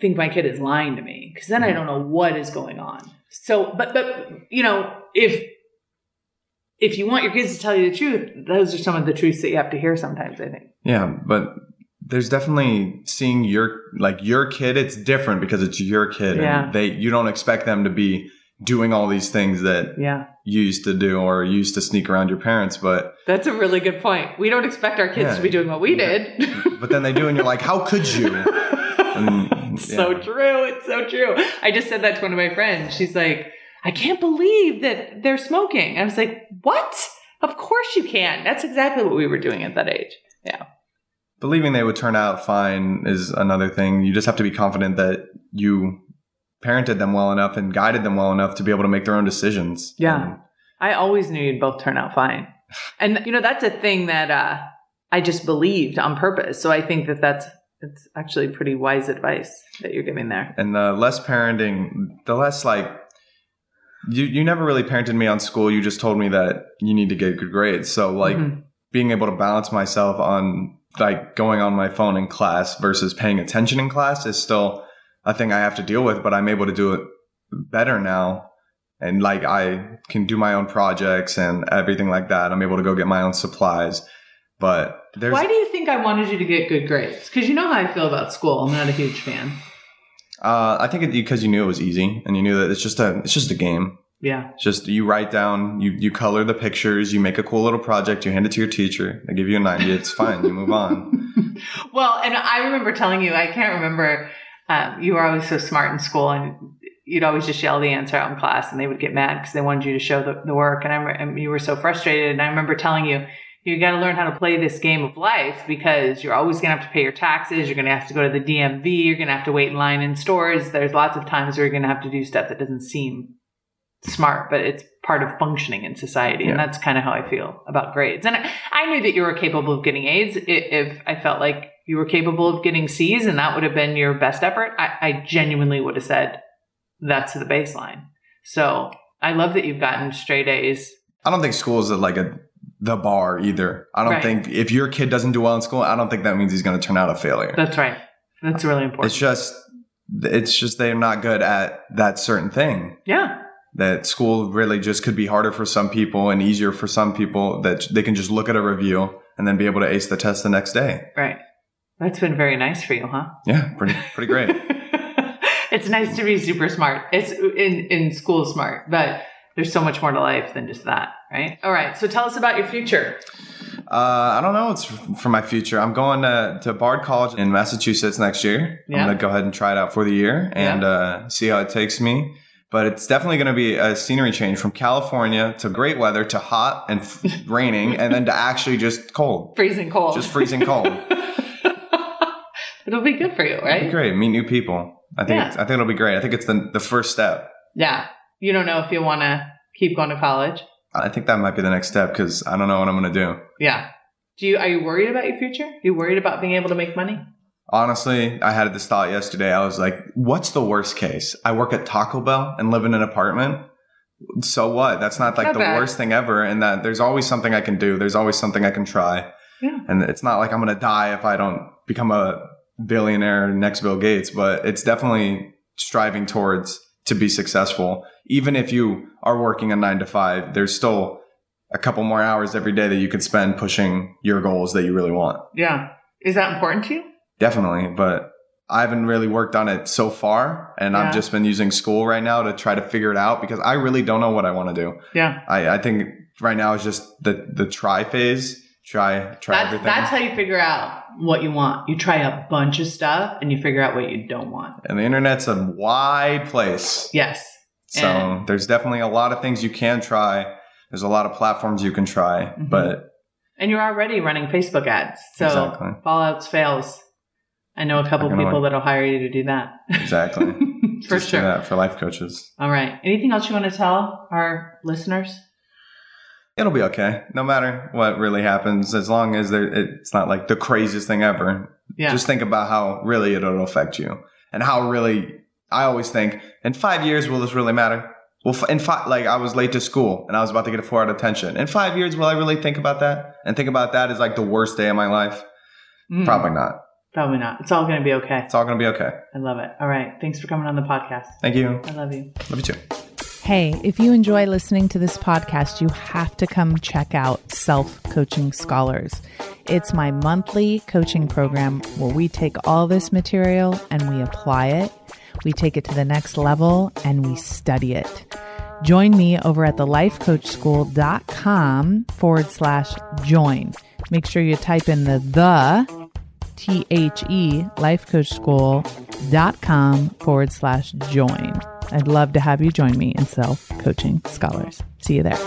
think my kid is lying to me because then I mm-hmm. don't know what is going on. So, but but you know, if if you want your kids to tell you the truth, those are some of the truths that you have to hear sometimes, I think. yeah but there's definitely seeing your like your kid it's different because it's your kid Yeah. and they you don't expect them to be doing all these things that Yeah. you used to do or you used to sneak around your parents but That's a really good point. We don't expect our kids Yeah. to be doing what we did. but then they do and you're like how could you And, so true. It's so true. I just said that to one of my friends. She's like, I can't believe that they're smoking. I was like, what? Of course you can. That's exactly what we were doing at that age. Yeah. Believing they would turn out fine is another thing you just have to be confident that you parented them well enough and guided them well enough to be able to make their own decisions Yeah. I always knew you'd both turn out fine. And, you know, that's a thing that uh, I just believed on purpose. So I think that that's, it's actually pretty wise advice that you're giving there. and the less parenting the less like you you never really parented me on school you just told me that you need to get good grades so like Mhm. being able to balance myself on like going on my phone in class versus paying attention in class is still a thing I have to deal with, but I'm able to do it better now. And like I can do my own projects and everything like that. I'm able to go get my own supplies. But there's Why do you think I wanted you to get good grades? Because you know how I feel about school. I'm not a huge fan. uh I think it, because you knew it was easy and you knew that it's just a it's just a game. Yeah. It's just you write down, you you color the pictures, you make a cool little project, you hand it to your teacher, they give you a 90, it's fine, you move on. well, and I remember telling you, I can't remember, um, you were always so smart in school, and you'd always just yell the answer out in class and they would get mad because they wanted you to show the, the work. And, I, and you were so frustrated. And I remember telling you, you got to learn how to play this game of life because you're always going to have to pay your taxes. You're going to have to go to the DMV. You're going to have to wait in line in stores. There's lots of times where you're going to have to do stuff that doesn't seem smart, but it's part of functioning in society. And that's kind of how I feel about grades. And I, I knew that you were capable of getting A's if I felt like you were capable of getting C's and that would have been your best effort. I, I genuinely would have said that's the baseline. So I love that you've gotten straight A's. I don't think school is like a the bar either. I don't Right. think if your kid doesn't do well in school, I don't think that means he's going to turn out a failure. That's right. That's really important. It's just it's just they're not good at that certain thing. yeah. That school really just could be harder for some people and easier for some people that they can just look at a review and then be able to ace the test the next day. Right. That's been very nice for you, huh? Yeah, pretty pretty great. it's nice to be super smart. It's in, in school smart, but there's so much more to life than just that, right? All right. So tell us about your future. Uh, I don't know. It's for my future. I'm going to, to Bard College in Massachusetts next year. Yeah. I'm going to go ahead and try it out for the year and uh, see how it takes me. But it's definitely going to be a scenery change from California to great weather to hot and f- raining and then to actually just cold, Freezing cold. just freezing cold. It'll be good for you, right? great. Meet new people. I think Yeah. it's, I think it'll be great. I think it's the the first step. Yeah. You don't know if you want to keep going to college. I think that might be the next step because I don't know what I'm going to do. Yeah. Do you are you worried about your future? Are you worried about being able to make money? Honestly, I had this thought yesterday. I was like, what's the worst case? I work at Taco Bell and live in an apartment. So what? That's not like Not the bad. worst thing ever. And that there's always something I can do. There's always something I can try. Yeah. And it's not like I'm going to die if I don't become a billionaire next Bill Gates, but it's definitely striving towards to be successful. Even if you are working a nine to five, there's still a couple more hours every day that you can spend pushing your goals that you really want. Yeah. Is that important to you? Definitely, but I haven't really worked on it so far, and Yeah. I've just been using school right now to try to figure it out because I really don't know what I want to do. Yeah. I, I think right now is just the the try phase. Try try That's, everything, that's how you figure out what you want. You try a bunch of stuff and you figure out what you don't want. and the internet's a wide place. Yes. So And- there's definitely a lot of things you can try. There's a lot of platforms you can try, Mhm. but And you're already running Facebook ads. So Exactly. fallouts fails. I know a couple people that'll hire you to do that. exactly For Just sure. that for life coaches. All right. Anything else you want to tell our listeners? It'll be okay, no matter what really happens, as long as there, it's not like the craziest thing ever. Yeah. Just think about how really it'll affect you, and how really. I always think, in five years, will this really matter? Well, in five, like I was late to school and I was about to get a four out of attention. In five years, will I really think about that? And think about that as like the worst day of my life? Mm, Probably not. Probably not. It's all going to be okay. It's all gonna be okay. I love it. All right. Thanks for coming on the podcast. Thank you. I love you. Love you too. Hey, if you enjoy listening to this podcast, you have to come check out Self Coaching Scholars. It's my monthly coaching program where we take all this material and we apply it, we take it to the next level, and we study it. Join me over at thelifecoachschool.com forward slash join. Make sure you type in the the T H E lifecoachschool.com forward slash join. I'd love to have you join me in Self Coaching Scholars. See you there.